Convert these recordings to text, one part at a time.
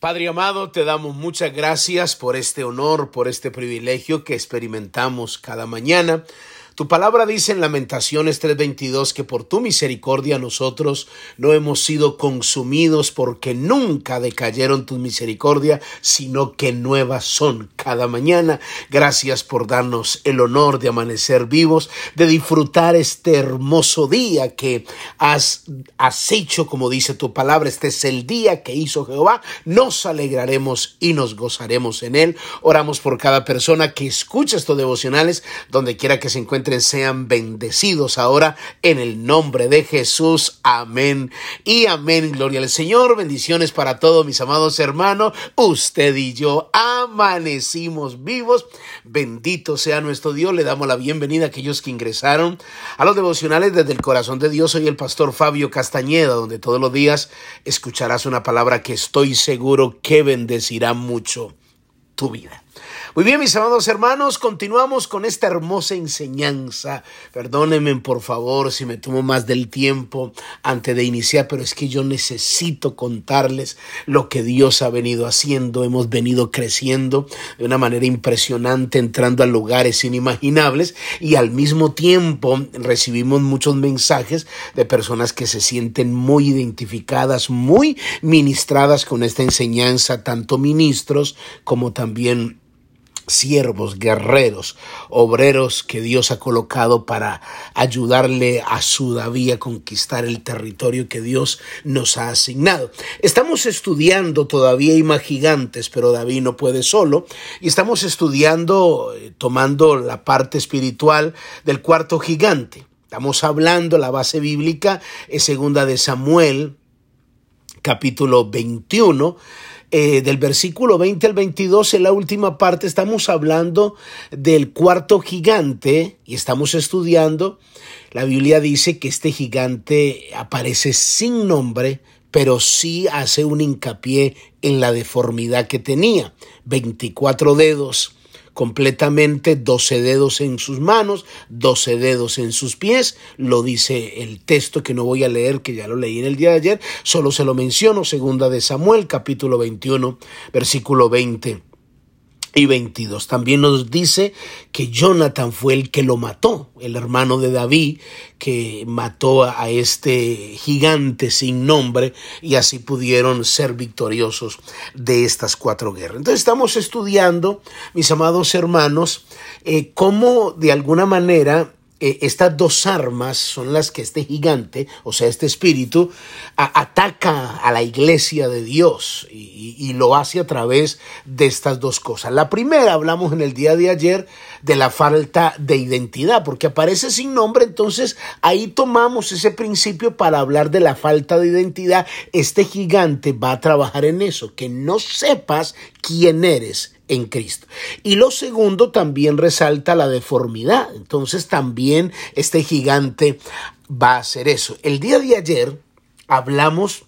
Padre amado, te damos muchas gracias por este honor, por este privilegio que experimentamos cada mañana tu palabra dice en Lamentaciones 3:22 que por tu misericordia nosotros no hemos sido consumidos porque nunca decayeron tu misericordia, sino que nuevas son cada mañana. Gracias por darnos el honor de amanecer vivos, de disfrutar este hermoso día que has, hecho, como dice tu palabra. Este es el día que hizo Jehová. Nos alegraremos y nos gozaremos en él. Oramos por cada persona que escucha estos devocionales, donde quiera que se encuentre sean bendecidos ahora en el nombre de Jesús. Amén y amén. Gloria al Señor. Bendiciones para todos mis amados hermanos. Usted y yo amanecimos vivos. Bendito sea nuestro Dios. Le damos la bienvenida a aquellos que ingresaron a los devocionales desde el corazón de Dios. Soy el pastor Fabio Castañeda, donde todos los días escucharás una palabra que estoy seguro que bendecirá mucho tu vida. Muy bien, mis amados hermanos, continuamos con esta hermosa enseñanza. Perdónenme, por favor, si me tomo más del tiempo antes de iniciar, pero es que yo necesito contarles lo que Dios ha venido haciendo. Hemos venido creciendo de una manera impresionante, entrando a lugares inimaginables y al mismo tiempo recibimos muchos mensajes de personas que se sienten muy identificadas, muy ministradas con esta enseñanza, tanto ministros como también siervos, guerreros, obreros que Dios ha colocado para ayudarle a su David a conquistar el territorio que Dios nos ha asignado. Estamos estudiando todavía más gigantes, pero David no puede solo y estamos estudiando eh, tomando la parte espiritual del cuarto gigante. Estamos hablando, la base bíblica es segunda de Samuel, capítulo 21 eh, del versículo 20 al 22, en la última parte, estamos hablando del cuarto gigante y estamos estudiando. La Biblia dice que este gigante aparece sin nombre, pero sí hace un hincapié en la deformidad que tenía. 24 dedos completamente, 12 dedos en sus manos, 12 dedos en sus pies, lo dice el texto que no voy a leer, que ya lo leí en el día de ayer, solo se lo menciono, segunda de Samuel, capítulo 21, versículo 20 y 22. También nos dice que Jonathan fue el que lo mató, el hermano de David, que mató a este gigante sin nombre y así pudieron ser victoriosos de estas cuatro guerras. Entonces estamos estudiando, mis amados hermanos, eh, cómo de alguna manera eh, estas dos armas son las que este gigante, o sea, este espíritu, ataca a la iglesia de Dios y, y, lo hace a través de estas dos cosas. La primera, hablamos en el día de ayer de la falta de identidad, porque aparece sin nombre, entonces ahí tomamos ese principio para hablar de la falta de identidad. Este gigante va a trabajar en eso, que no sepas quién eres en Cristo. Y lo segundo también resalta la deformidad. Entonces también este gigante va a hacer eso. El día de ayer hablamos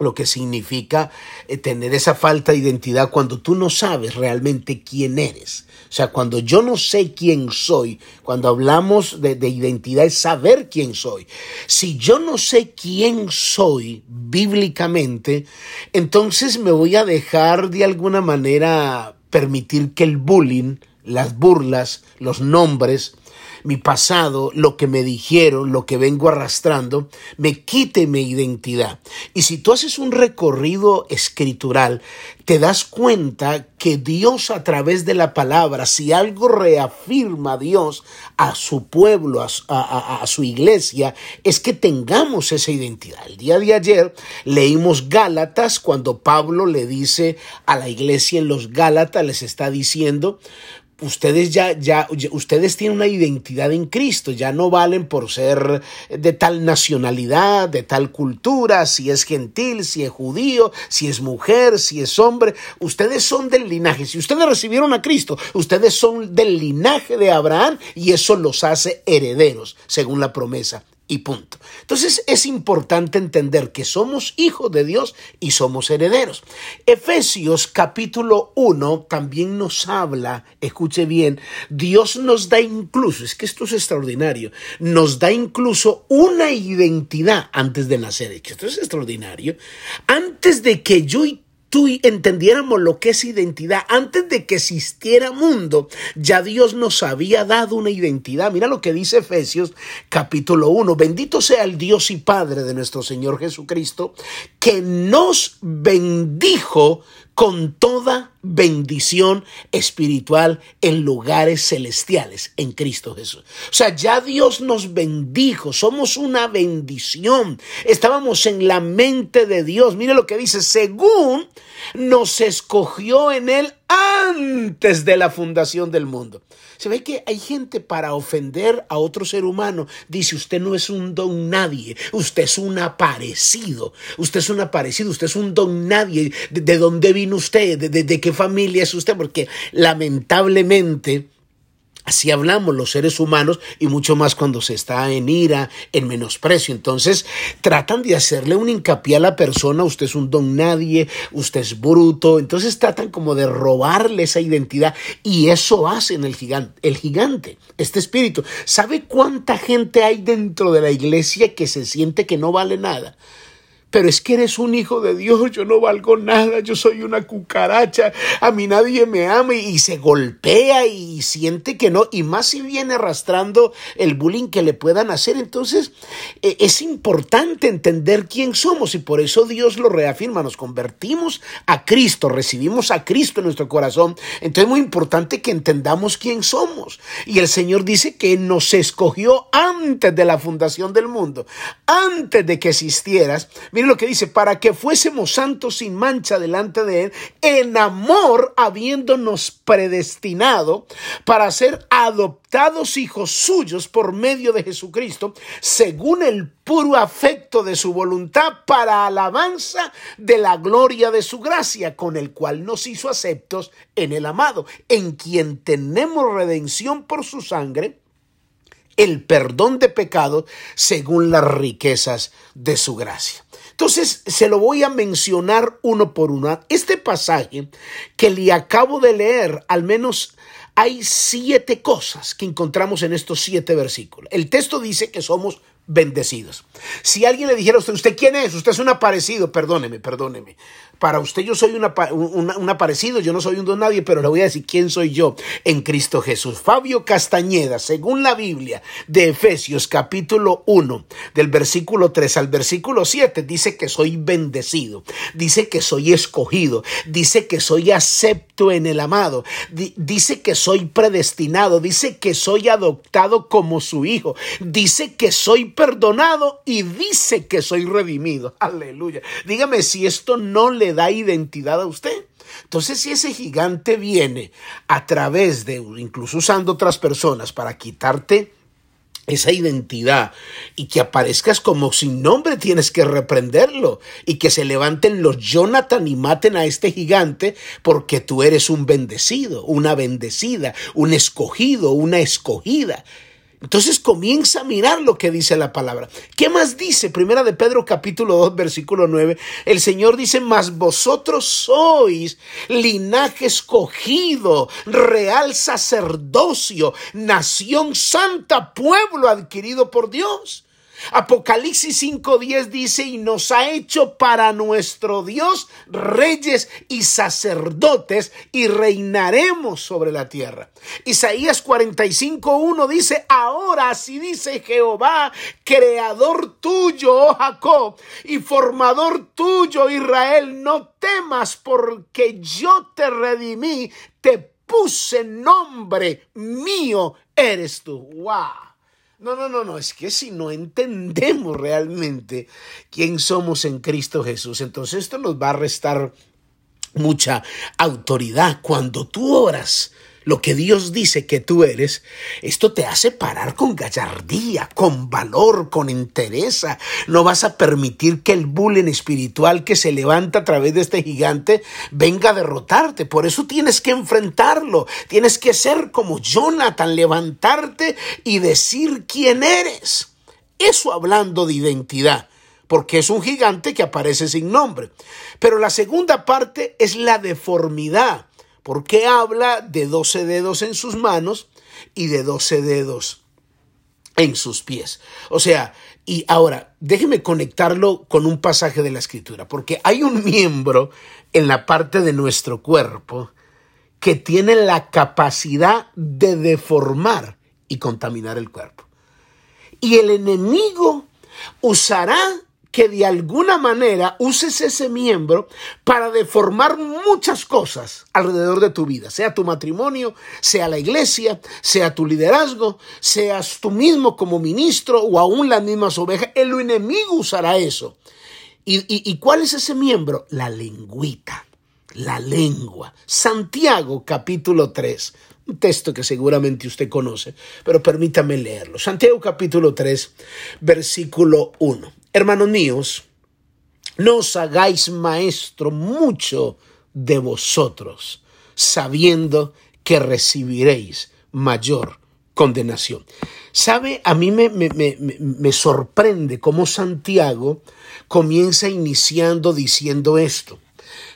lo que significa eh, tener esa falta de identidad cuando tú no sabes realmente quién eres. O sea, cuando yo no sé quién soy, cuando hablamos de, de, identidad es saber quién soy. Si yo no sé quién soy bíblicamente, entonces me voy a dejar de alguna manera permitir que el bullying, las burlas, los nombres, mi pasado, lo que me dijeron, lo que vengo arrastrando, me quite mi identidad. Y si tú haces un recorrido escritural, te das cuenta que Dios a través de la palabra, si algo reafirma a Dios a su pueblo, a, su iglesia, es que tengamos esa identidad. El día de ayer leímos Gálatas cuando Pablo le dice a la iglesia en los Gálatas, les está diciendo, ustedes ya, ya, ustedes tienen una identidad en Cristo, ya no valen por ser de tal nacionalidad, de tal cultura, si es gentil, si es judío, si es mujer, si es hombre, ustedes son del linaje, si ustedes recibieron a Cristo, ustedes son del linaje de Abraham y eso los hace herederos, según la promesa y punto. Entonces es importante entender que somos hijos de Dios y somos herederos. Efesios capítulo 1 también nos habla, escuche bien, Dios nos da incluso, es que esto es extraordinario, nos da incluso una identidad antes de nacer. Esto es extraordinario. Antes de que yo y entendiéramos lo que es identidad, antes de que existiera mundo, ya Dios nos había dado una identidad. Mira lo que dice Efesios capítulo 1. Bendito sea el Dios y Padre de nuestro Señor Jesucristo, que nos bendijo con toda bendición espiritual en lugares celestiales en Cristo Jesús. O sea, ya Dios nos bendijo, somos una bendición. Estábamos en la mente de Dios. Mire lo que dice, según nos escogió en él antes de la fundación del mundo. Se ve que hay gente para ofender a otro ser humano. Dice, usted no es un don nadie, usted es un aparecido, usted es un aparecido, usted es un don nadie. ¿De, dónde vino usted? ¿De, qué familia es usted? Porque lamentablemente Así hablamos los seres humanos y mucho más cuando se está en ira, en menosprecio. Entonces tratan de hacerle un hincapié a la persona, usted es un don nadie, usted es bruto. Entonces tratan como de robarle esa identidad y eso hacen el gigante, el gigante, este espíritu. ¿Sabe cuánta gente hay dentro de la iglesia que se siente que no vale nada? Pero es que eres un hijo de Dios, yo no valgo nada, yo soy una cucaracha, a mí nadie me ama y, se golpea y siente que no, y más si viene arrastrando el bullying que le puedan hacer. Entonces e, es importante entender quién somos y por eso Dios lo reafirma, nos convertimos a Cristo, recibimos a Cristo en nuestro corazón. Entonces es muy importante que entendamos quién somos. Y el Señor dice que nos escogió antes de la fundación del mundo, antes de que existieras lo que dice, para que fuésemos santos sin mancha delante de Él, en amor habiéndonos predestinado para ser adoptados hijos suyos por medio de Jesucristo, según el puro afecto de su voluntad para alabanza de la gloria de su gracia, con el cual nos hizo aceptos en el amado, en quien tenemos redención por su sangre, el perdón de pecados según las riquezas de su gracia. Entonces, se lo voy a mencionar uno por uno. Este pasaje que le acabo de leer, al menos hay siete cosas que encontramos en estos siete versículos. El texto dice que somos bendecidos. Si alguien le dijera a usted, ¿usted quién es? Usted es un aparecido, perdóneme, perdóneme. Para usted yo soy un aparecido, yo no soy un don nadie, pero le voy a decir quién soy yo en Cristo Jesús. Fabio Castañeda, según la Biblia de Efesios capítulo 1, del versículo 3 al versículo 7, dice que soy bendecido, dice que soy escogido, dice que soy acepto en el amado, dice que soy predestinado, dice que soy adoptado como su hijo, dice que soy perdonado y dice que soy redimido. Aleluya. Dígame si esto no le da identidad a usted. Entonces, si ese gigante viene a través de, incluso usando otras personas para quitarte esa identidad y que aparezcas como sin nombre, tienes que reprenderlo y que se levanten los Jonathan y maten a este gigante porque tú eres un bendecido, una bendecida, un escogido, una escogida. Entonces comienza a mirar lo que dice la palabra. ¿Qué más dice? Primera de Pedro capítulo 2 versículo 9. El Señor dice, mas vosotros sois linaje escogido, real sacerdocio, nación santa, pueblo adquirido por Dios Apocalipsis 5.10 dice, y nos ha hecho para nuestro Dios reyes y sacerdotes y reinaremos sobre la tierra. Isaías 45.1 dice, ahora así dice Jehová, creador tuyo, oh Jacob, y formador tuyo, Israel, no temas porque yo te redimí, te puse nombre mío, eres tú. ¡Wow! No, no, no, no, es que si no entendemos realmente quién somos en Cristo Jesús, entonces esto nos va a restar mucha autoridad. Cuando tú oras, lo que Dios dice que tú eres, esto te hace parar con gallardía, con valor, con entereza. No vas a permitir que el bullying espiritual que se levanta a través de este gigante venga a derrotarte. Por eso tienes que enfrentarlo. Tienes que ser como Jonathan, levantarte y decir quién eres. Eso hablando de identidad porque es un gigante que aparece sin nombre. Pero la segunda parte es la deformidad porque habla de doce dedos en sus manos y de doce dedos en sus pies. O sea, Y ahora, déjeme conectarlo con un pasaje de la escritura, porque hay un miembro en la parte de nuestro cuerpo que tiene la capacidad de deformar y contaminar el cuerpo. Y el enemigo usará que de alguna manera uses ese miembro para deformar muchas cosas alrededor de tu vida, sea tu matrimonio, sea la iglesia, sea tu liderazgo, seas tú mismo como ministro o aún las mismas ovejas. El enemigo usará eso. ¿Y, cuál es ese miembro? La lengüita, la lengua. Santiago capítulo 3, un texto que seguramente usted conoce, pero permítame leerlo. Santiago capítulo 3, versículo 1. Hermanos míos, no os hagáis maestro mucho de vosotros, sabiendo que recibiréis mayor condenación. ¿Sabe? A mí me, me, me, me, sorprende cómo Santiago comienza iniciando diciendo esto.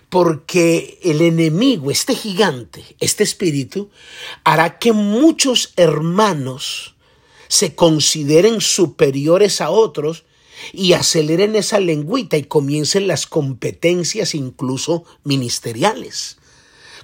Porque el enemigo, este gigante, este espíritu, hará que muchos hermanos se consideren superiores a otros y aceleren esa lengüita y comiencen las competencias incluso ministeriales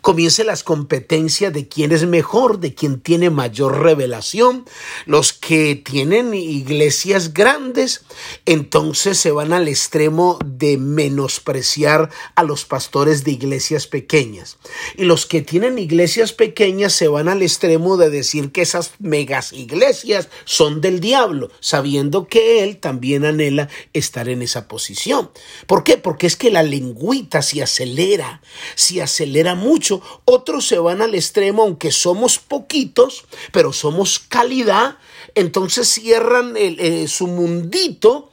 comience las competencias de quién es mejor, de quién tiene mayor revelación. Los que tienen iglesias grandes, entonces se van al extremo de menospreciar a los pastores de iglesias pequeñas. Y los que tienen iglesias pequeñas se van al extremo de decir que esas megas iglesias son del diablo, sabiendo que él también anhela estar en esa posición. ¿Por qué? Porque es que la lengüita se acelera, se acelera mucho otros se van al extremo, aunque somos poquitos, pero somos calidad, entonces cierran eh, su mundito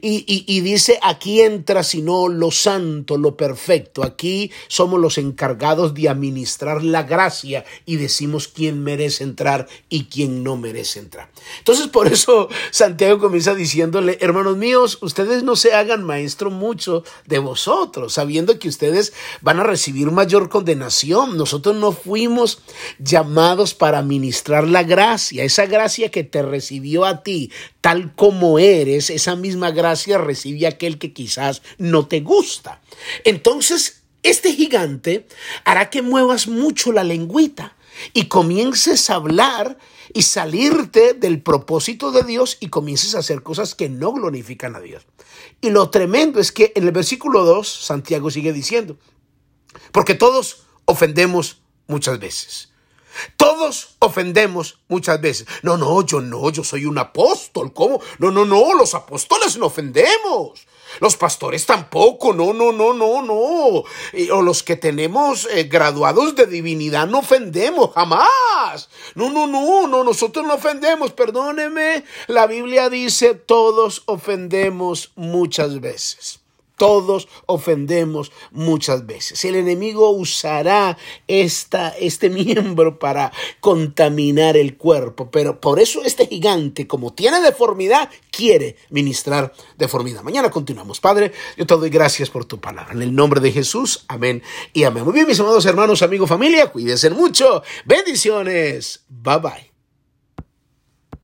y, dice, aquí entra sino lo santo, lo perfecto. Aquí somos los encargados de administrar la gracia y decimos quién merece entrar y quién no merece entrar. Entonces por eso Santiago comienza diciéndole, hermanos míos, ustedes no se hagan maestro mucho de vosotros, sabiendo que ustedes van a recibir mayor condenación. Nosotros no fuimos llamados para administrar la gracia, esa gracia que te recibió a ti, tal como eres, esa misma gracia recibe aquel que quizás no te gusta. Entonces, este gigante hará que muevas mucho la lengüita y comiences a hablar y salirte del propósito de Dios y comiences a hacer cosas que no glorifican a Dios. Y lo tremendo es que en el versículo 2 Santiago sigue diciendo, porque todos ofendemos muchas veces. Todos ofendemos muchas veces. No, no, yo no, yo soy un apóstol. ¿Cómo? No, no, no, los apóstoles no ofendemos. Los pastores tampoco, no, no, no, no, no. o los que tenemos eh, graduados de divinidad no ofendemos, jamás. No, no, no, no, nosotros no ofendemos, perdóneme. La Biblia dice, todos ofendemos muchas veces. Todos ofendemos muchas veces. El enemigo usará esta, este miembro para contaminar el cuerpo, pero por eso este gigante, como tiene deformidad, quiere ministrar deformidad. Mañana continuamos. Padre, yo te doy gracias por tu palabra. En el nombre de Jesús, amén y amén. Muy bien, mis amados hermanos, amigos, familia, cuídense mucho. Bendiciones. Bye bye.